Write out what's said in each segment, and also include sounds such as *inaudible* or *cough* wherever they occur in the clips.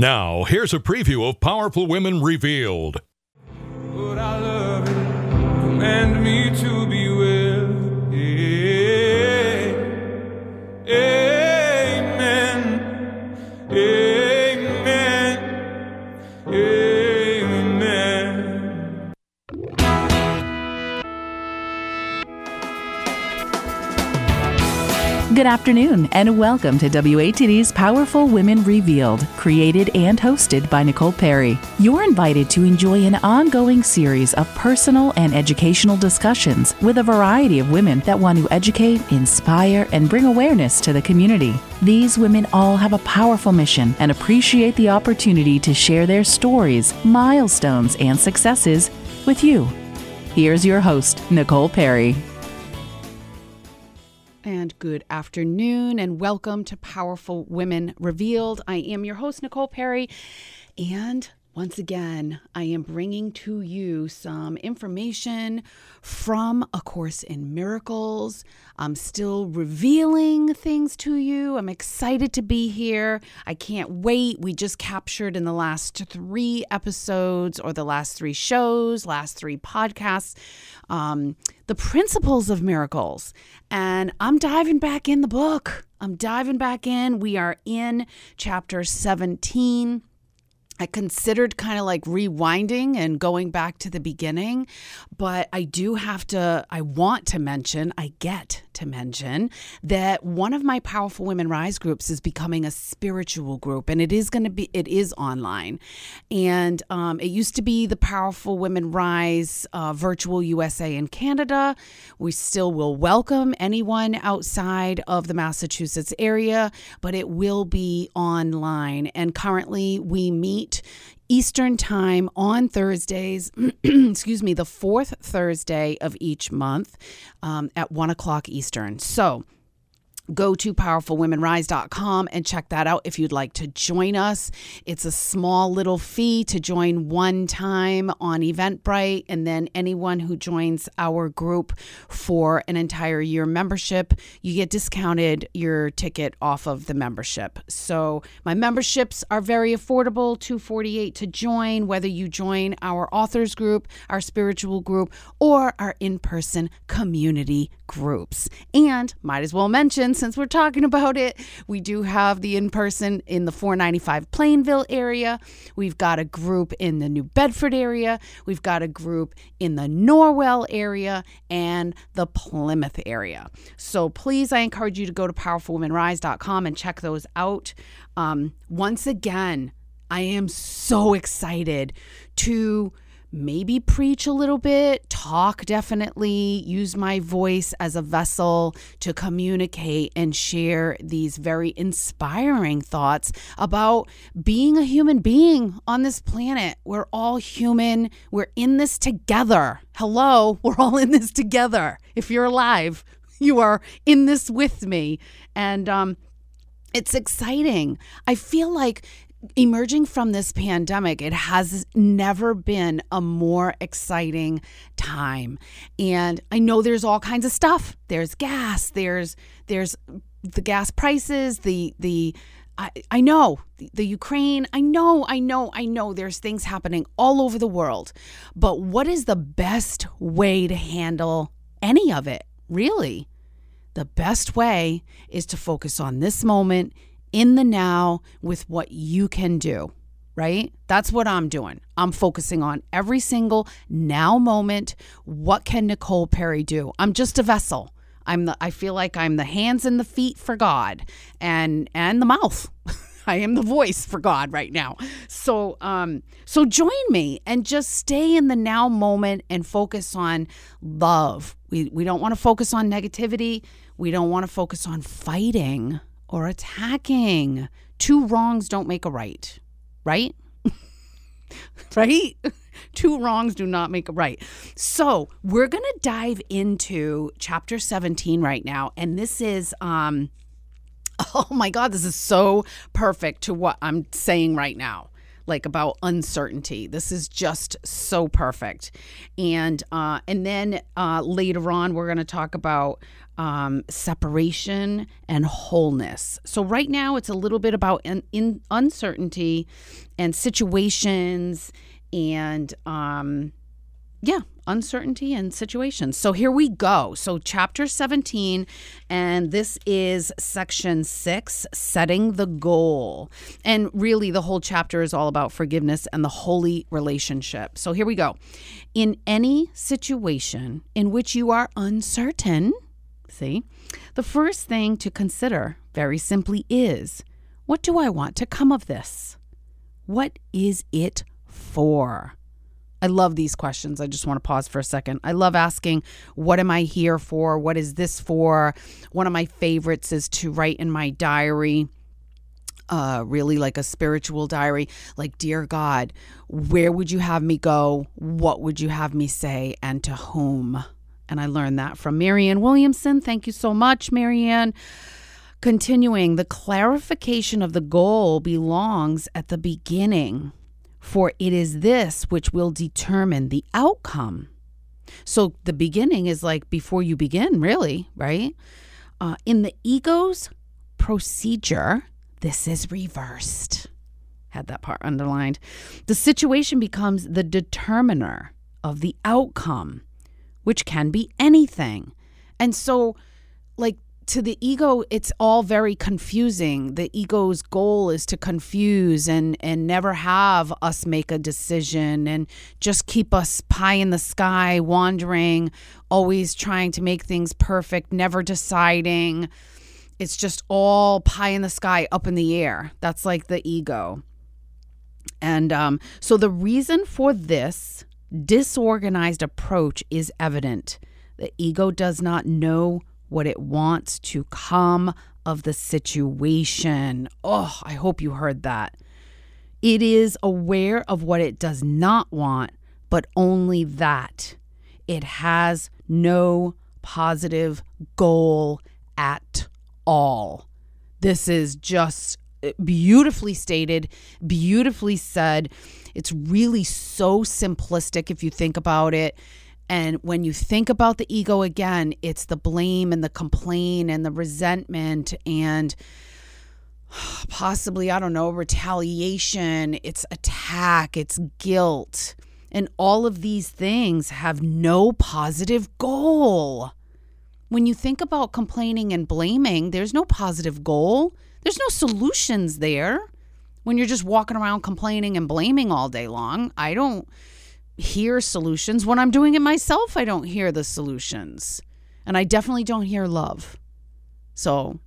Now, here's a preview of Powerful Women Revealed. Good afternoon, and welcome to WATD's Powerful Women Revealed, created and hosted by Nicole Perry. You're invited to enjoy an ongoing series of personal and educational discussions with a variety of women that want to educate, inspire, and bring awareness to the community. These women all have a powerful mission and appreciate the opportunity to share their stories, milestones, and successes with you. Here's your host, Nicole Perry. And good afternoon, and welcome to Powerful Women Revealed. I am your host, Nicole Perry. And once again, I am bringing to you some information from A Course in Miracles. I'm still revealing things to you. I'm excited to be here. I can't wait. We just captured in the last three episodes, or the last three shows, last three podcasts, um, the principles of miracles. And I'm diving back in the book. I'm diving back in. We are in chapter 17. I considered kind of like rewinding and going back to the beginning, but I do have to, I want to mention, I get to mention that one of my Powerful Women Rise groups is becoming a spiritual group, and it is going to be, it is online. And um, it used to be the Powerful Women Rise uh, Virtual USA in Canada. We still will welcome anyone outside of the Massachusetts area, but it will be online. And currently, we meet Eastern Time on Thursdays, *clears throat* excuse me, the fourth Thursday of each month um, at 1 o'clock Eastern. So, go to powerfulwomenrise.com and check that out if you'd like to join us. It's a small little fee to join one time on Eventbrite, and then anyone who joins our group for an entire year membership, you get discounted your ticket off of the membership. So my memberships are very affordable, 248 to join, whether you join our authors group, our spiritual group, or our in-person community groups. And might as well mention since we're talking about it, we do have the in person in the 495 Plainville area. We've got a group in the New Bedford area. We've got a group in the Norwell area and the Plymouth area. So please, I encourage you to go to powerfulwomenrise.com and check those out. Um, once again, I am so excited to maybe preach a little bit, talk definitely, use my voice as a vessel to communicate and share these very inspiring thoughts about being a human being on this planet. We're all human, we're in this together. Hello, *laughs* we're all in this together. If you're alive, *laughs* you are in this with me. And, um, it's exciting. I feel like emerging from this pandemic, it has never been a more exciting time. And I know there's all kinds of stuff. There's gas, there's there's the gas prices, the the I, I know the, Ukraine, I know, I know, I know there's things happening all over the world. But what is the best way to handle any of it, really? The best way is to focus on this moment in the now with what you can do, right? That's what I'm doing. I'm focusing on every single now moment. What can Nicole Perry do? I'm just a vessel. I'm the I feel like I'm the hands and the feet for God and and the mouth. *laughs* I am the voice for God right now. So um so join me and just stay in the now moment and focus on love. We we don't want to focus on negativity. We don't want to focus on fighting or attacking. Two wrongs don't make a right, right? *laughs* right? *laughs* Two wrongs do not make a right. So, we're going to dive into chapter 17 right now. And this is, um, *laughs* oh my God, this is so perfect to what I'm saying right now. Like about uncertainty. This is just so perfect. And uh, and then uh, later on, we're going to talk about um, separation and wholeness. So right now, it's a little bit about in, in uncertainty and situations and um, yeah, uncertainty and situations. So here we go. So, chapter 17, and this is section six setting the goal. And really, the whole chapter is all about forgiveness and the holy relationship. So, here we go. In any situation in which you are uncertain, see, the first thing to consider very simply is what do I want to come of this? What is it for? I love these questions. I just want to pause for a second. I love asking, What am I here for? What is this for? One of my favorites is to write in my diary. Uh, really like a spiritual diary, like, Dear God, where would you have me go? What would you have me say? And to whom? And I learned that from Marianne Williamson. Thank you so much, Marianne. Continuing, the clarification of the goal belongs at the beginning for it is this which will determine the outcome. So the beginning is like before you begin, really, right? Uh, in the ego's procedure, this is reversed. Had that part underlined. The situation becomes the determiner of the outcome, which can be anything. And so, like, to the ego it's all very confusing. The ego's goal is to confuse and and never have us make a decision and just keep us pie in the sky wandering always trying to make things perfect never deciding. It's just all pie in the sky up in the air. That's like the ego. And um, so the reason for this disorganized approach is evident. The ego does not know what it wants to come of the situation. Oh, I hope you heard that. It is aware of what it does not want, but only that. It has no positive goal at all. This is just eh, beautifully stated, beautifully said. It's really so simplistic if you think about it. And when you think about the ego again, it's the blame and the complaint and the resentment and *sighs* possibly, I don't know, retaliation, it's attack, it's guilt. And all of these things have no positive goal. When you think about complaining and blaming, there's no positive goal, there's no solutions there. When you're just walking around complaining and blaming all day long, I don't hear solutions. When I'm doing it myself, I don't hear the solutions. And I definitely don't hear love. So,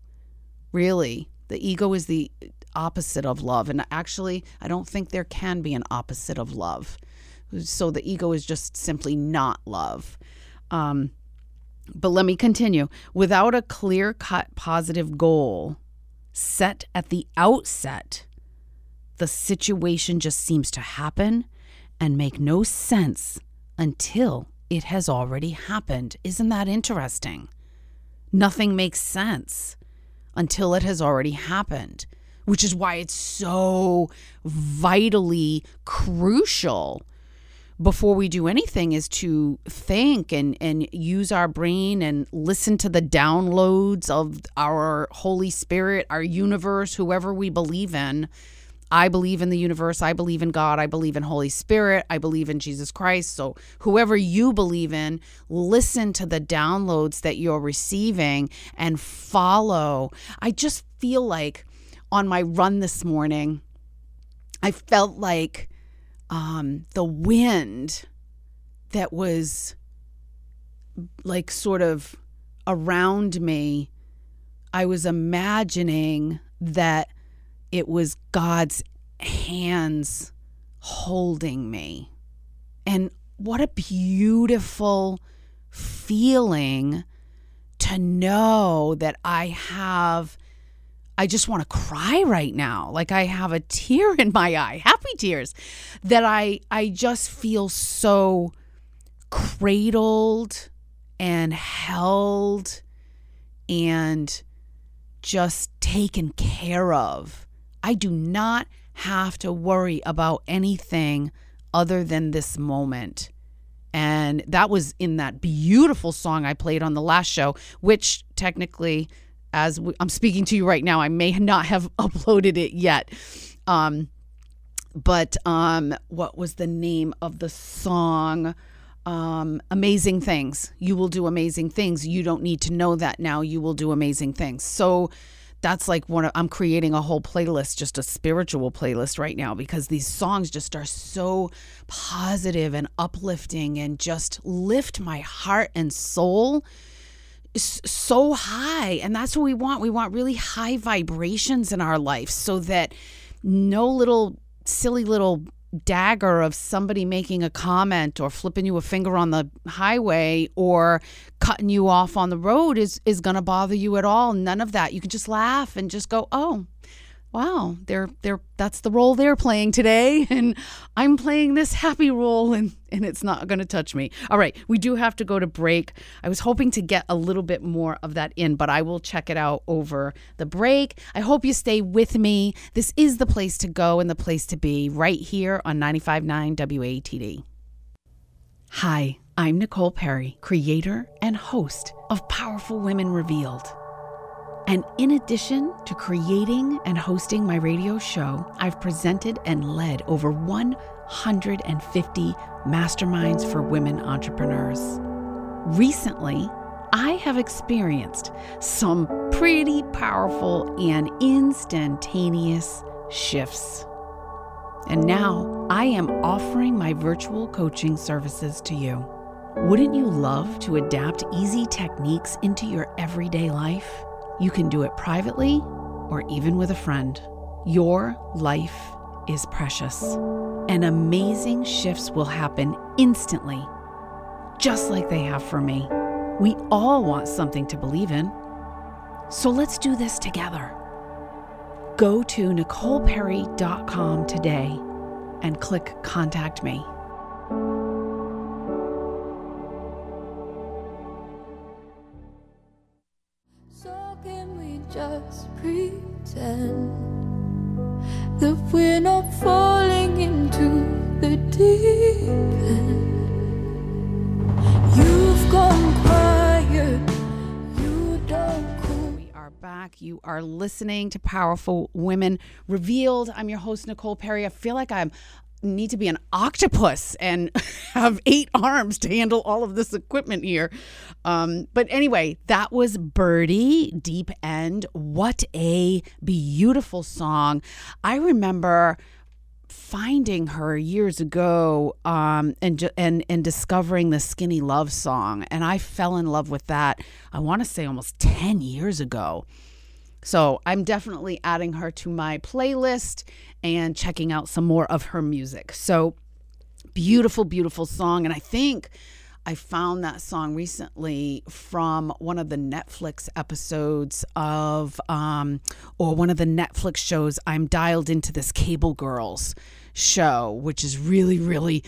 really, the ego is the opposite of love. And actually, I don't think there can be an opposite of love. So, the ego is just simply not love. Um, but let me continue. Without a clear cut positive goal set at the outset, the situation just seems to happen and make no sense until it has already happened. Isn't that interesting? Nothing makes sense until it has already happened, which is why it's so vitally crucial before we do anything is to think and, and use our brain and listen to the downloads of our Holy Spirit, our universe, whoever we believe in I believe in the universe. I believe in God. I believe in Holy Spirit. I believe in Jesus Christ. So, whoever you believe in, listen to the downloads that you're receiving and follow. I just feel like on my run this morning, I felt like um, the wind that was like sort of around me. I was imagining that it was God's hands holding me. And what a beautiful feeling to know that I have I just want to cry right now. Like I have a tear in my eye, happy tears that I I just feel so cradled and held and just taken care of I do not have to worry about anything other than this moment. And that was in that beautiful song I played on the last show, which technically, as we, I'm speaking to you right now, I may not have *laughs* uploaded it yet. Um, but um, what was the name of the song? Um, amazing things. You will do amazing things. You don't need to know that now. You will do amazing things. So that's like one of, I'm creating a whole playlist, just a spiritual playlist right now because these songs just are so positive and uplifting and just lift my heart and soul so high. And that's what we want. We want really high vibrations in our life so that no little silly little dagger of somebody making a comment or flipping you a finger on the highway or cutting you off on the road is is going to bother you at all. None of that. You can just laugh and just go oh wow, they're they're that's the role they're playing today, *laughs* and I'm playing this happy role, and and it's not going to touch me. All right, we do have to go to break. I was hoping to get a little bit more of that in, but I will check it out over the break. I hope you stay with me. This is the place to go and the place to be right here on 95.9 WATD. Hi, I'm Nicole Perry, creator and host of Powerful Women Revealed. And in addition to creating and hosting my radio show, I've presented and led over 150 masterminds for women entrepreneurs. Recently, I have experienced some pretty powerful and instantaneous shifts. And now I am offering my virtual coaching services to you. Wouldn't you love to adapt easy techniques into your everyday life? You can do it privately or even with a friend. Your life is precious, and amazing shifts will happen instantly, just like they have for me. We all want something to believe in. So let's do this together. Go to NicolePerry.com today and click Contact Me. Can we just pretend that we're not falling into the deep end? You've gone quiet. You don't cool. We are back. You are listening to Powerful Women Revealed. I'm your host, Nicole Perry. I feel like I'm need to be an octopus and *laughs* have eight arms to handle all of this equipment here. Um, but anyway, that was Birdy Deep End. What a beautiful song. I remember finding her years ago um, and, and and discovering the Skinny Love song, and I fell in love with that. I want to say almost ten years ago. So I'm definitely adding her to my playlist and checking out some more of her music. So beautiful, beautiful song, and I think. I found that song recently from one of the Netflix episodes of, um, or one of the Netflix shows. I'm dialed into this Cable Girls show, which is really, really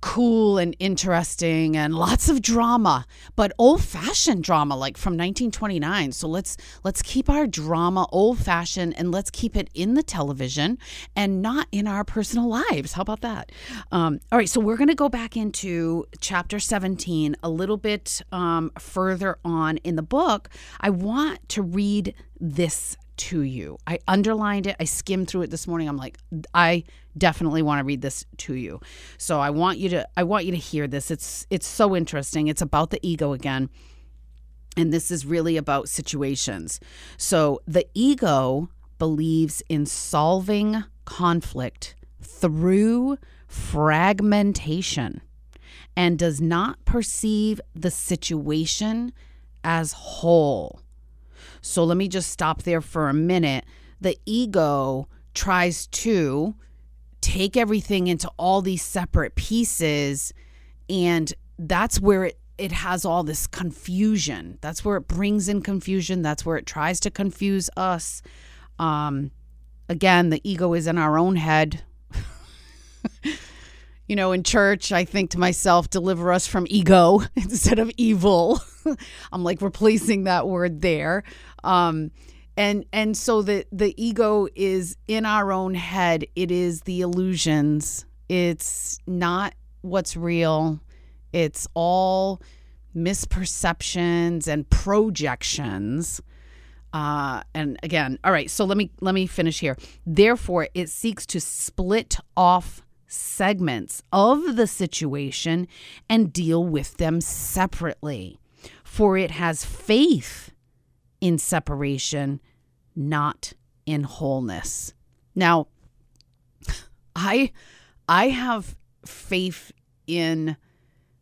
cool and interesting and lots of drama but old-fashioned drama like from 1929 so let's let's keep our drama old-fashioned and let's keep it in the television and not in our personal lives. How about that? Um, all right so we're going to go back into chapter 17 a little bit um, further on in the book. I want to read this to you. I underlined it. I skimmed through it this morning. I'm like, I definitely want to read this to you. So I want you to I want you to hear this. It's it's so interesting. It's about the ego again. And this is really about situations. So the ego believes in solving conflict through fragmentation and does not perceive the situation as whole. So let me just stop there for a minute. The ego tries to take everything into all these separate pieces, and that's where it, it has all this confusion. That's where it brings in confusion. That's where it tries to confuse us. Um, again, the ego is in our own head. *laughs* you know, in church, I think to myself, deliver us from ego *laughs* instead of evil. *laughs* *laughs* I'm like replacing that word there. Um, and and so the the ego is in our own head. It is the illusions. It's not what's real. It's all misperceptions and projections. Uh, and again all right so let me let me finish here. Therefore it seeks to split off segments of the situation and deal with them separately for it has faith in separation not in wholeness now i i have faith in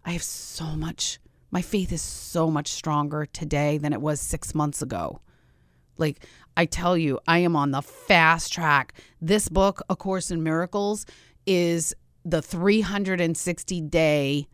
i have so much my faith is so much stronger today than it was 6 months ago like I tell you, I am on the fast track. This book, A Course in Miracles, is the 360 day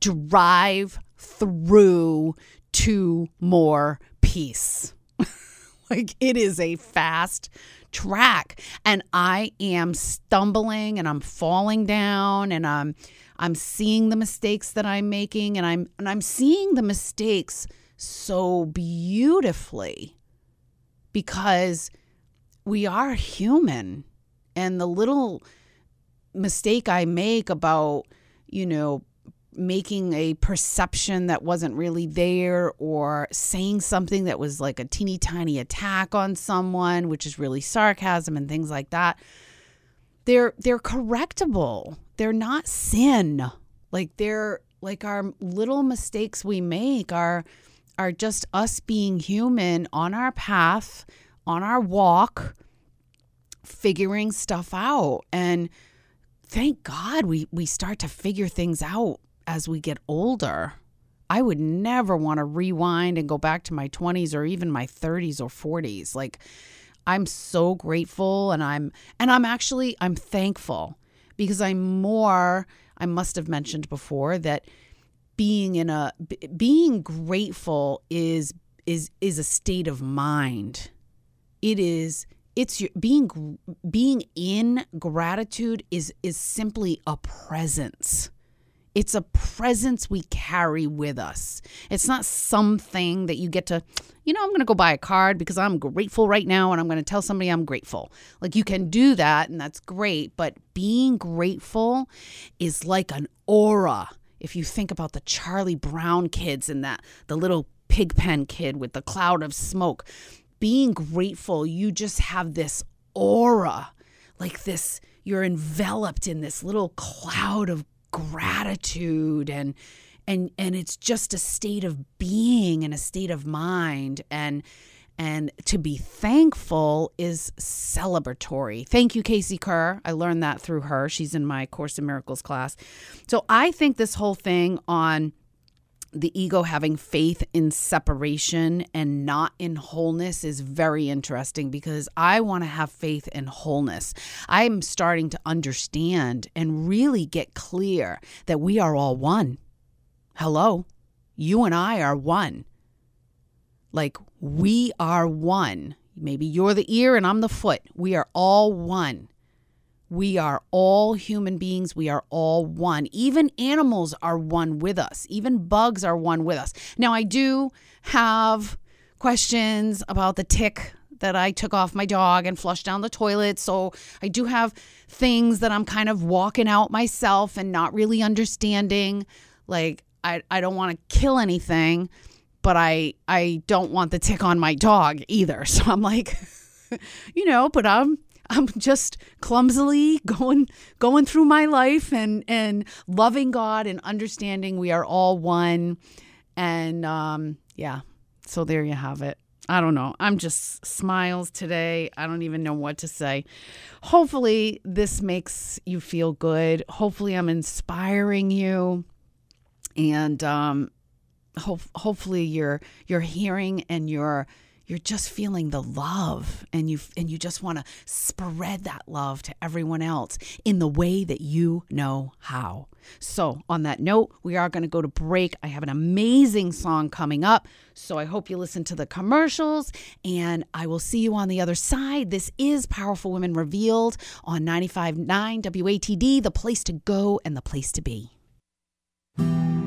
drive through to more peace. *laughs* like it is a fast track and I am stumbling and I'm falling down and I'm I'm seeing the mistakes that I'm making and I'm and I'm seeing the mistakes so beautifully because we are human and the little mistake I make about, you know, making a perception that wasn't really there or saying something that was like a teeny tiny attack on someone, which is really sarcasm and things like that. They're they're correctable. They're not sin. Like they're like our little mistakes we make are are just us being human on our path, on our walk, figuring stuff out. And thank God we, we start to figure things out as we get older. I would never want to rewind and go back to my 20s or even my 30s or 40s. Like I'm so grateful and I'm and I'm actually I'm thankful because I'm more I must have mentioned before that being in a being grateful is is is a state of mind. It is it's your being being in gratitude is is simply a presence. It's a presence we carry with us. It's not something that you get to, you know, I'm going to go buy a card because I'm grateful right now and I'm going to tell somebody I'm grateful. Like you can do that and that's great, but being grateful is like an aura if you think about the Charlie Brown kids and that the little pigpen kid with the cloud of smoke, being grateful, you just have this aura, like this, you're enveloped in this little cloud of gratitude and and and it's just a state of being and a state of mind and and to be thankful is celebratory. Thank you, Casey Kerr. I learned that through her. She's in my Course in Miracles class. So I think this whole thing on the ego having faith in separation and not in wholeness is very interesting because I want to have faith in wholeness. I'm starting to understand and really get clear that we are all one. Hello, you and I are one. Like we are one. Maybe you're the ear and I'm the foot. We are all one. We are all human beings. We are all one. Even animals are one with us. Even bugs are one with us. Now, I do have questions about the tick that I took off my dog and flushed down the toilet. So I do have things that I'm kind of walking out myself and not really understanding. Like, I, I don't want to kill anything but I I don't want the tick on my dog either. *laughs* So I'm like, *laughs* you know, but I'm I'm just clumsily going going through my life and and loving God and understanding we are all one. And um yeah. So there you have it. I don't know. I'm just smiles today. I don't even know what to say. Hopefully this makes you feel good. Hopefully I'm inspiring you. And um ho- hopefully you're you're hearing and you're you're just feeling the love and you and you just want to spread that love to everyone else in the way that you know how. So, on that note, we are going to go to break. I have an amazing song coming up, so I hope you listen to the commercials and I will see you on the other side. This is Powerful Women Revealed on 95.9 WATD, the place to go and the place to be.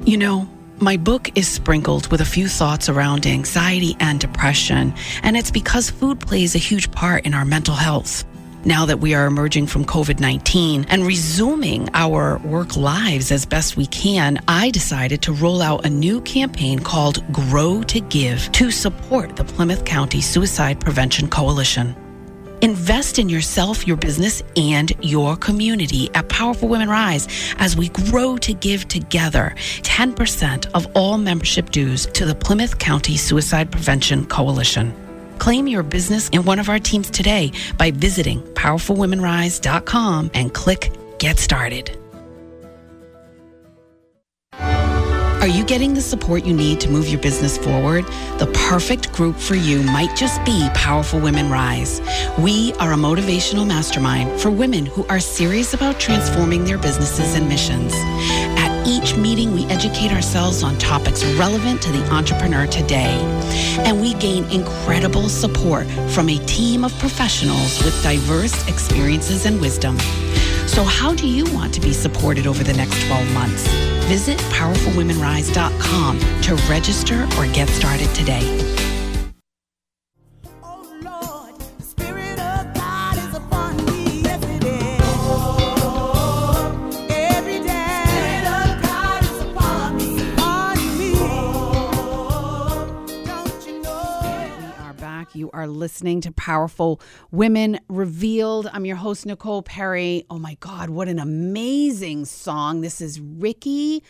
You know, My book is sprinkled with a few thoughts around anxiety and depression, and it's because food plays a huge part in our mental health. Now that we are emerging from COVID 19 and resuming our work lives as best we can, I decided to roll out a new campaign called Grow to Give to support the Plymouth County Suicide Prevention Coalition. Invest in yourself, your business, and your community at Powerful Women Rise as we grow to give together 10% of all membership dues to the Plymouth County Suicide Prevention Coalition. Claim your business in one of our teams today by visiting powerfulwomenrise.com and click Get Started. Are you getting the support you need to move your business forward? The perfect group for you might just be Powerful Women Rise. We are a motivational mastermind for women who are serious about transforming their businesses and missions. At each meeting, we educate ourselves on topics relevant to the entrepreneur today. And we gain incredible support from a team of professionals with diverse experiences and wisdom. So, how do you want to be supported over the next 12 months? Visit powerfulwomenrise.com to register or get started today. Are listening to Powerful Women Revealed. I'm your host, Nicole Perry. Oh my God, what an amazing song. This is Rickie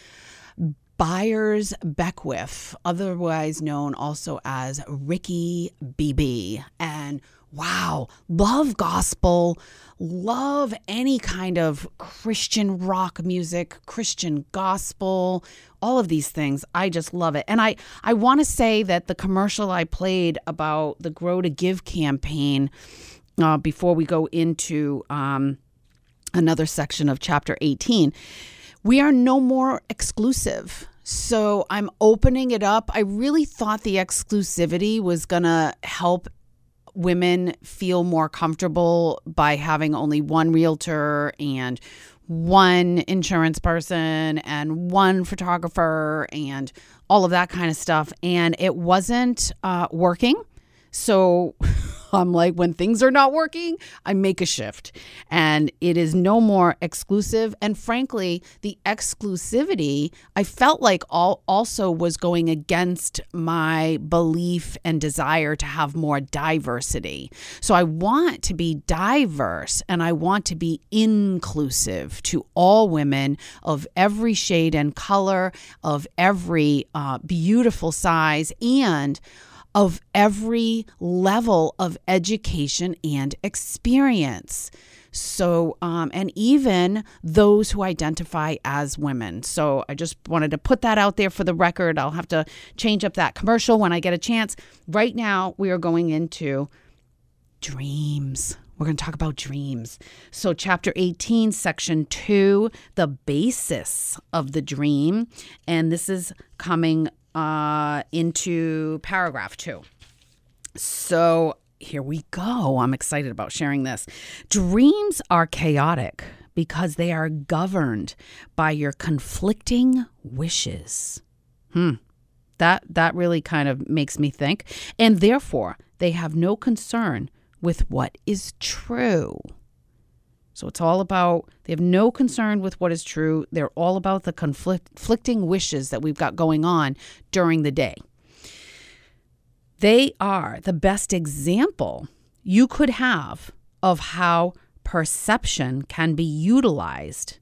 Byars Beckwith, otherwise known also as Ricky BB. And wow, love gospel, love any kind of Christian rock music, Christian gospel, all of these things. I just love it. And I, I want to say that the commercial I played about the Grow to Give campaign uh, before we go into um, another section of chapter 18 we are no more exclusive. So I'm opening it up. I really thought the exclusivity was going to help women feel more comfortable by having only one realtor and one insurance person and one photographer and all of that kind of stuff. And it wasn't uh, working. So *laughs* I'm like, when things are not working, I make a shift. And it is no more exclusive. And frankly, the exclusivity, I felt like all also was going against my belief and desire to have more diversity. So I want to be diverse and I want to be inclusive to all women of every shade and color, of every uh, beautiful size, and of every level of education and experience. So, um, and even those who identify as women. So, I just wanted to put that out there for the record. I'll have to change up that commercial when I get a chance. Right now, we are going into dreams. We're going to talk about dreams. So, chapter 18, section 2, the basis of the dream. And this is coming uh, into paragraph 2. So, here we go. I'm excited about sharing this. Dreams are chaotic because they are governed by your conflicting wishes. Hmm. That that really kind of makes me think. And therefore, they have no concern with what is true. So it's all about they have no concern with what is true. They're all about the conflict, conflicting wishes that we've got going on during the day. They are the best example you could have of how perception can be utilized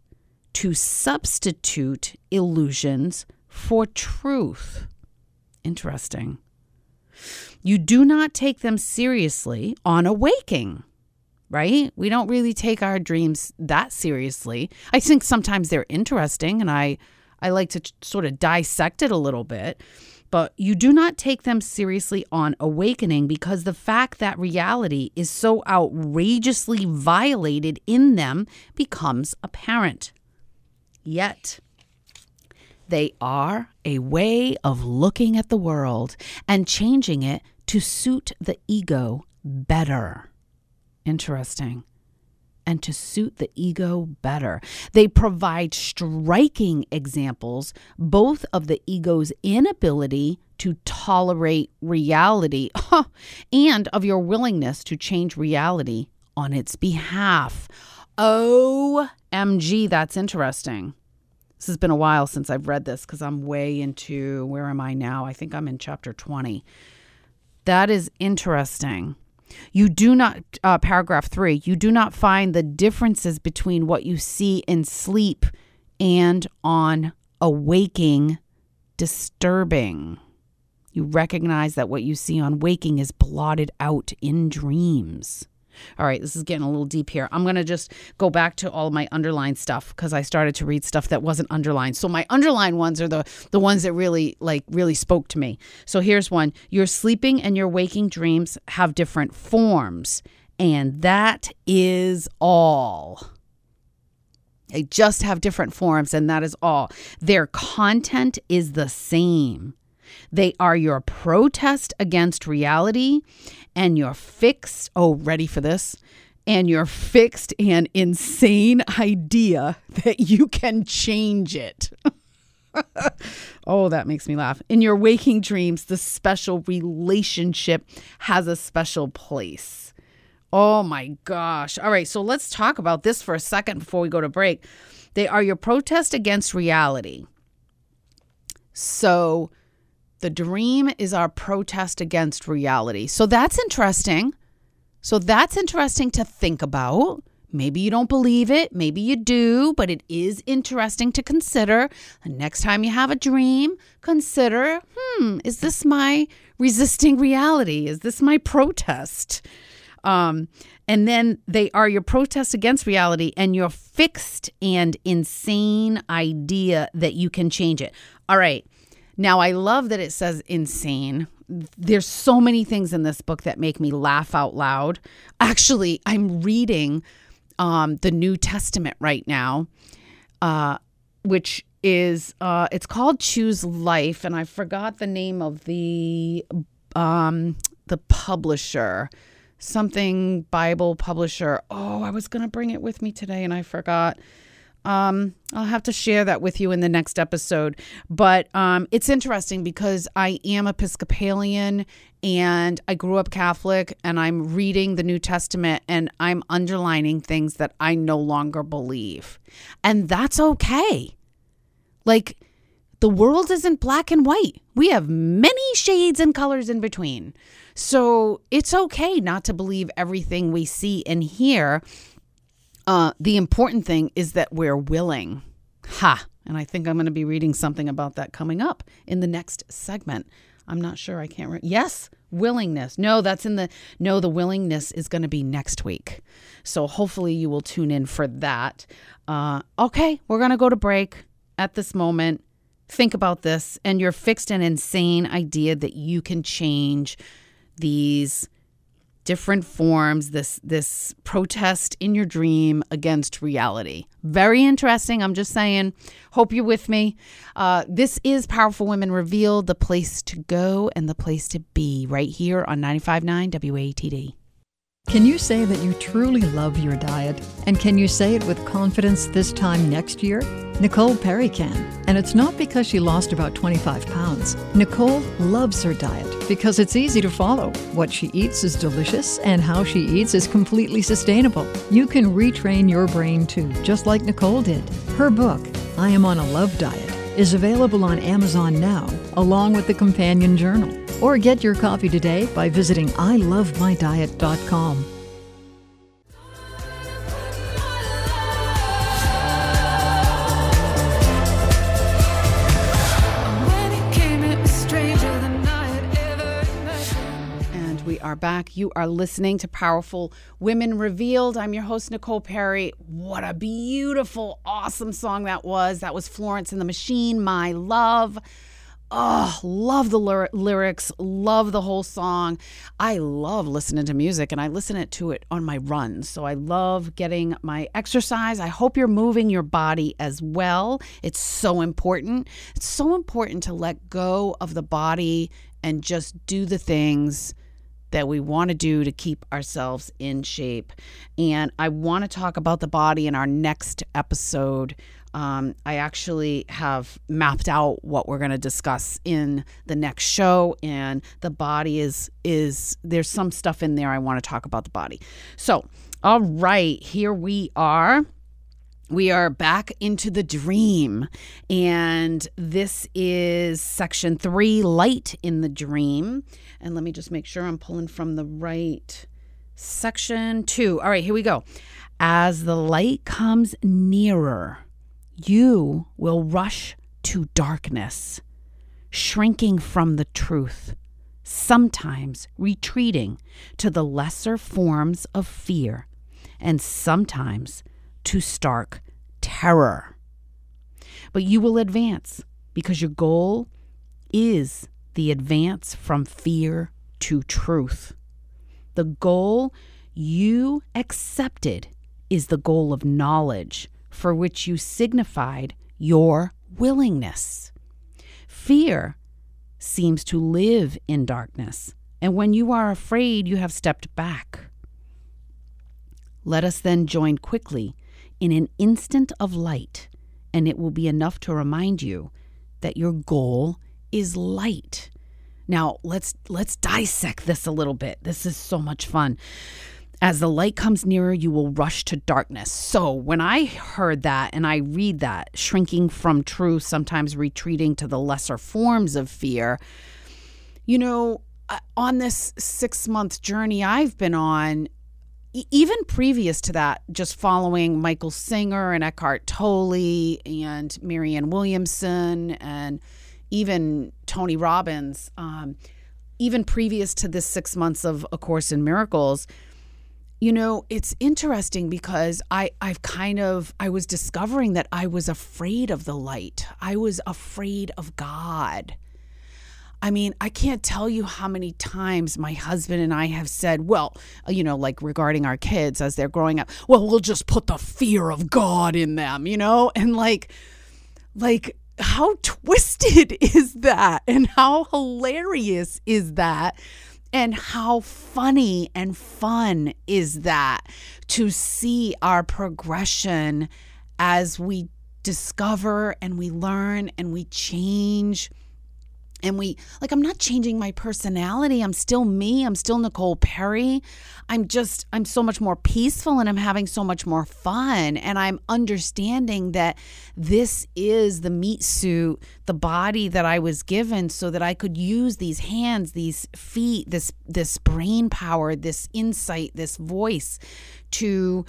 to substitute illusions for truth. Interesting. You do not take them seriously on awaking, right? We don't really take our dreams that seriously. I think sometimes they're interesting and I I like to sort of dissect it a little bit, but you do not take them seriously on awakening because the fact that reality is so outrageously violated in them becomes apparent. Yet, they are a way of looking at the world and changing it to suit the ego better. Interesting. and to suit the ego better. They provide striking examples both of the ego's inability to tolerate reality and of your willingness to change reality on its behalf. OMG, that's interesting. This has been a while since I've read this because I'm way into where am I now? I think I'm in chapter 20. That is interesting. You do not, uh, paragraph three, you do not find the differences between what you see in sleep and on awaking disturbing. You recognize that what you see on waking is blotted out in dreams. All right, this is getting a little deep here. I'm going to just go back to all my underlined stuff because I started to read stuff that wasn't underlined. So my underlined ones are the the ones that really like really spoke to me. So here's one. Your sleeping and your waking dreams have different forms, and that is all. They just have different forms, and that is all. Their content is the same. They are your protest against reality and your fixed, oh, ready for this? And your fixed and insane *laughs* idea that you can change it. *laughs* oh, that makes me laugh. In your waking dreams, the special relationship has a special place. Oh my gosh. All right, so let's talk about this for a second before we go to break. They are your protest against reality. So, the dream is our protest against reality. So that's interesting. So that's interesting to think about. Maybe you don't believe it, maybe you do, but it is interesting to consider. The next time you have a dream, consider hmm, is this my resisting reality? Is this my protest? Um, and then they are your protest against reality and your fixed and insane idea that you can change it. All right. Now, I love that it says insane. There's so many things in this book that make me laugh out loud. Actually, I'm reading um, the New Testament right now, uh, which is uh, it's called Choose Life, and I forgot the name of the um, the publisher, something Bible publisher. Oh, I was gonna bring it with me today, and I forgot. Um, I'll have to share that with you in the next episode. But um, it's interesting because I am Episcopalian and I grew up Catholic and I'm reading the New Testament and I'm underlining things that I no longer believe. And that's okay. Like, the world isn't black and white. We have many shades and colors in between. So it's okay not to believe everything we see and hear uh, the important thing is that we're willing. Ha! And I think I'm going to be reading something about that coming up in the next segment. I'm not sure. I can't. Re- yes, willingness. No, that's in the. No, the willingness is going to be next week. So hopefully you will tune in for that. Uh, okay, we're going to go to break at this moment. Think about this and your fixed and insane idea that you can change these different forms this this protest in your dream against reality. Very interesting. I'm just saying hope you're with me. Uh, this is powerful women revealed the place to go and the place to be right here on 95.9 watd Can you say that you truly love your diet? And can you say it with confidence this time next year? Nicole Perry can. And it's not because she lost about 25 pounds. Nicole loves her diet because it's easy to follow. What she eats is delicious, and how she eats is completely sustainable. You can retrain your brain too, just like Nicole did. Her book, I Am on a Love Diet, is available on Amazon now, along with the companion journal. Or get your copy today by visiting ilovemydiet.com. are back. You are listening to Powerful Women Revealed. I'm your host, Nicole Perry. What a beautiful, awesome song that was. That was Florence and the Machine, My Love. Oh, love the lyr- lyrics, love the whole song. I love listening to music and I listen to it on my runs. So I love getting my exercise. I hope you're moving your body as well. It's so important. It's so important to let go of the body and just do the things that we want to do to keep ourselves in shape. And I want to talk about the body in our next episode. Um, I actually have mapped out what we're going to discuss in the next show, and the body is is there's some stuff in there I want to talk about the body. So, all right, here we are we are back into the dream. And this is section three light in the dream. And let me just make sure i'm pulling from the right section two. All right here we go. As the light comes nearer you will rush to darkness shrinking from the truth sometimes retreating to the lesser forms of fear and sometimes to stark terror. But you will advance because your goal is the advance from fear to truth. The goal you accepted is the goal of knowledge for which you signified your willingness. Fear seems to live in darkness, and when you are afraid, you have stepped back. Let us then join quickly in an instant of light, and it will be enough to remind you that your goal is light. Now, let's let's dissect this a little bit. This is so much fun. As the light comes nearer, you will rush to darkness. So, when I heard that and I read that, shrinking from truth, sometimes retreating to the lesser forms of fear, you know, uh, on this six month journey I've been on, even previous to that, just following Michael Singer and Eckhart Tolle and Marianne Williamson and even Tony Robbins, um, even previous to this six months of A Course in Miracles, you know, it's interesting because I, I've kind of, I was discovering that I was afraid of the light. I was afraid of God. I mean, I can't tell you how many times my husband and I have said, well, uh, you know, like regarding our kids as they're growing up, well, we'll just put the fear of God in them, you know? And like, like, how twisted *laughs* is that? And how hilarious is that? And how funny and fun is that to see our progression as we discover and we learn and we change and we like i'm not changing my personality. I'm still me. I'm still nicole perry. I'm just i'm so much more peaceful and i'm having so much more fun. And i'm understanding that this is the meat suit the body that i was given so that i could use these hands these feet this this brain power this insight this voice to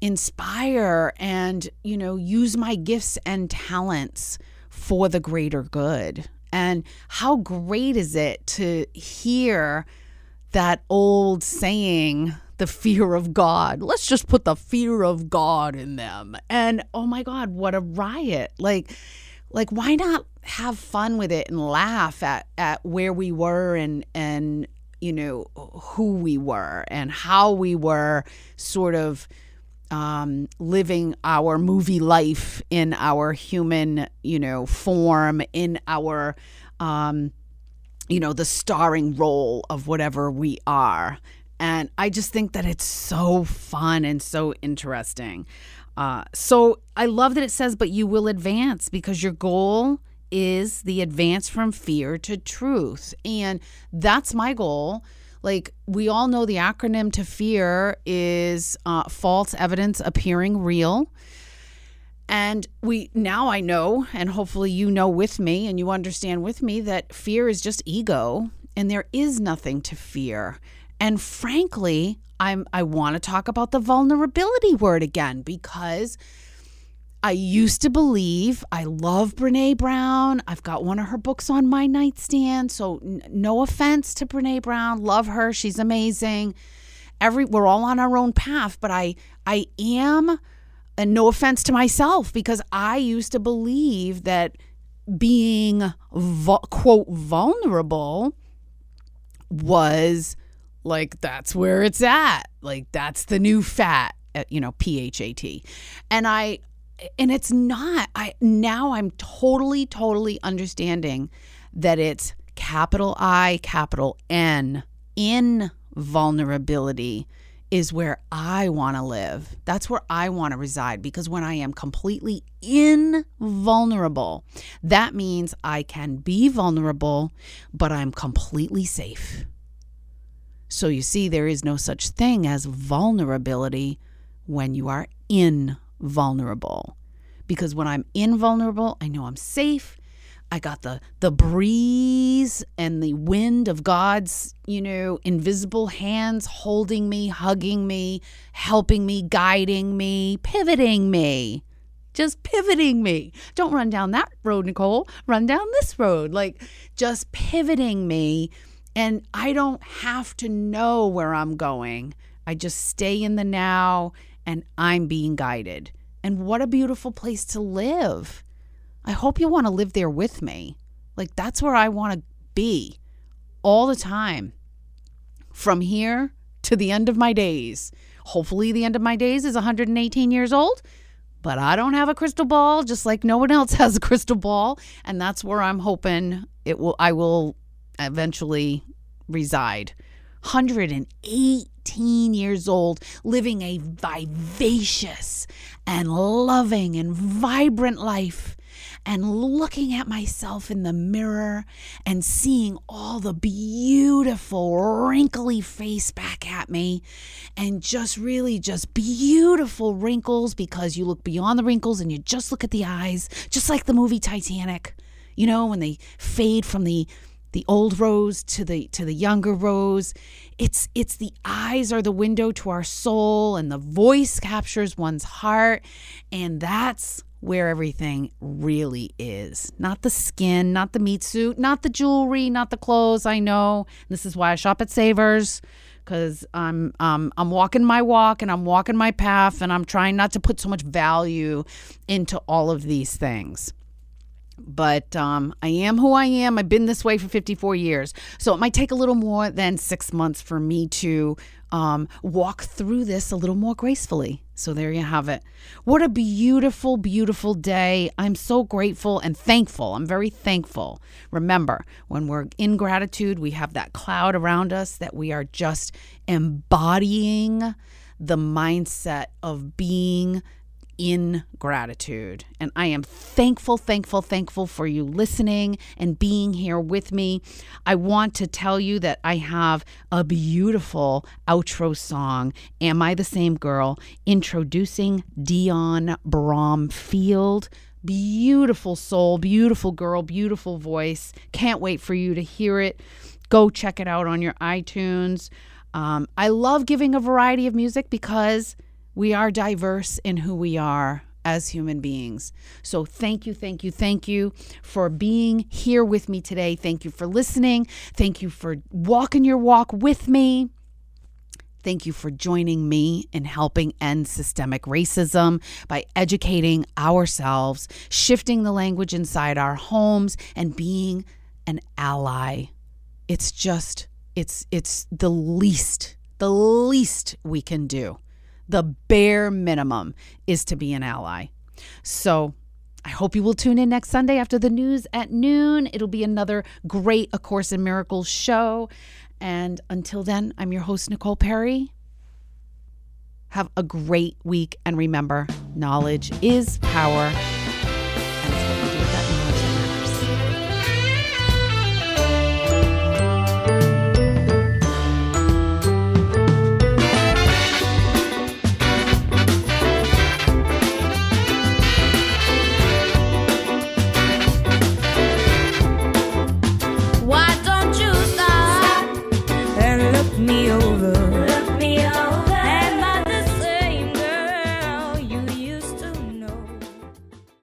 inspire and you know use my gifts and talents for the greater good and how great is it to hear that old saying, the fear of God? Let's just put the fear of God in them. And oh my God, what a riot. Like, like why not have fun with it and laugh at, at where we were and and you know who we were and how we were sort of um, living our movie life in our human, you know, form, in our, um, you know, the starring role of whatever we are. And I just think that it's so fun and so interesting. Uh, so I love that it says, but you will advance because your goal is the advance from fear to truth. And that's my goal like we all know the acronym to fear is uh, false evidence appearing real. And we now i know and hopefully you know with me and you understand with me that fear is just ego and there is nothing to fear. And frankly i'm i want to talk about the vulnerability word again because I used to believe I love Brene Brown. I've got one of her books on my nightstand. So n- no offense to Brene Brown, love her. She's amazing. Every we're all on our own path, but I I am and no offense to myself because I used to believe that being vu- quote vulnerable was like that's where it's at. Like that's the new fat, uh, you know, P H A T. And I and it's not i now i'm totally totally understanding that it's capital i capital n in vulnerability is where I want to live. That's where I want to reside because when I am completely invulnerable, that means I can be vulnerable, but I'm completely safe. So you see, there is no such thing as vulnerability when you are invulnerable. Because when I'm invulnerable, I know I'm safe. I got the the breeze and the wind of God's, you know, invisible hands holding me, hugging me, helping me, guiding me, pivoting me. Just pivoting me. Don't run down that road, Nicole. Run down this road. Like just pivoting me and I don't have to know where I'm going. I just stay in the now and I'm being guided. And what a beautiful place to live. I hope you want to live there with me. Like, that's where I want to be all the time from here to the end of my days. Hopefully, the end of my days is 118 years old, but I don't have a crystal ball, just like no one else *laughs* has a crystal ball. And that's where I'm hoping it will, I will eventually reside. 118 years old, living a vivacious and loving and vibrant life, and looking at myself in the mirror and seeing all the beautiful, wrinkly face back at me, and just really just beautiful wrinkles because you look beyond the wrinkles and you just look at the eyes, just like the movie Titanic. You know, when they fade from the the old rose to the to the younger rose. It's it's the eyes are the window to our soul and the voice captures one's heart and that's where everything really is. Not the skin not the meat suit not the jewelry not the clothes i know. This is why i shop at savers because I'm um, I'm walking my walk and I'm walking my path and I'm trying not to put so much value into all of these things but um, I am who I am. I've been this way for 54 years. So it might take a little more than six months for me to um, walk through this a little more gracefully. So there you have it. What a beautiful, beautiful day. I'm so grateful and thankful. I'm very thankful. Remember, when we're in gratitude, we have that cloud around us that we are just embodying the mindset of being in gratitude. And I am thankful, thankful, thankful for you listening and being here with me. I want to tell you that I have a beautiful outro song, Am I the Same Girl? introducing Dionne Bromfield. Beautiful soul, beautiful girl, beautiful voice. Can't wait for you to hear it. Go check it out on your iTunes. Um, I love giving a variety of music because we are diverse in who we are as human beings. So thank you, thank you, thank you for being here with me today. Thank you for listening. Thank you for walking your walk with me. Thank you for joining me in helping end systemic racism by educating ourselves, shifting the language inside our homes, and being an ally. It's just, it's, it's the least, the least we can do the bare minimum is to be an ally. So I hope you will tune in next Sunday after the news at noon. It'll be another great A Course in Miracles show. And until then, I'm your host, Nicole Perry. Have a great week. And remember, knowledge is power.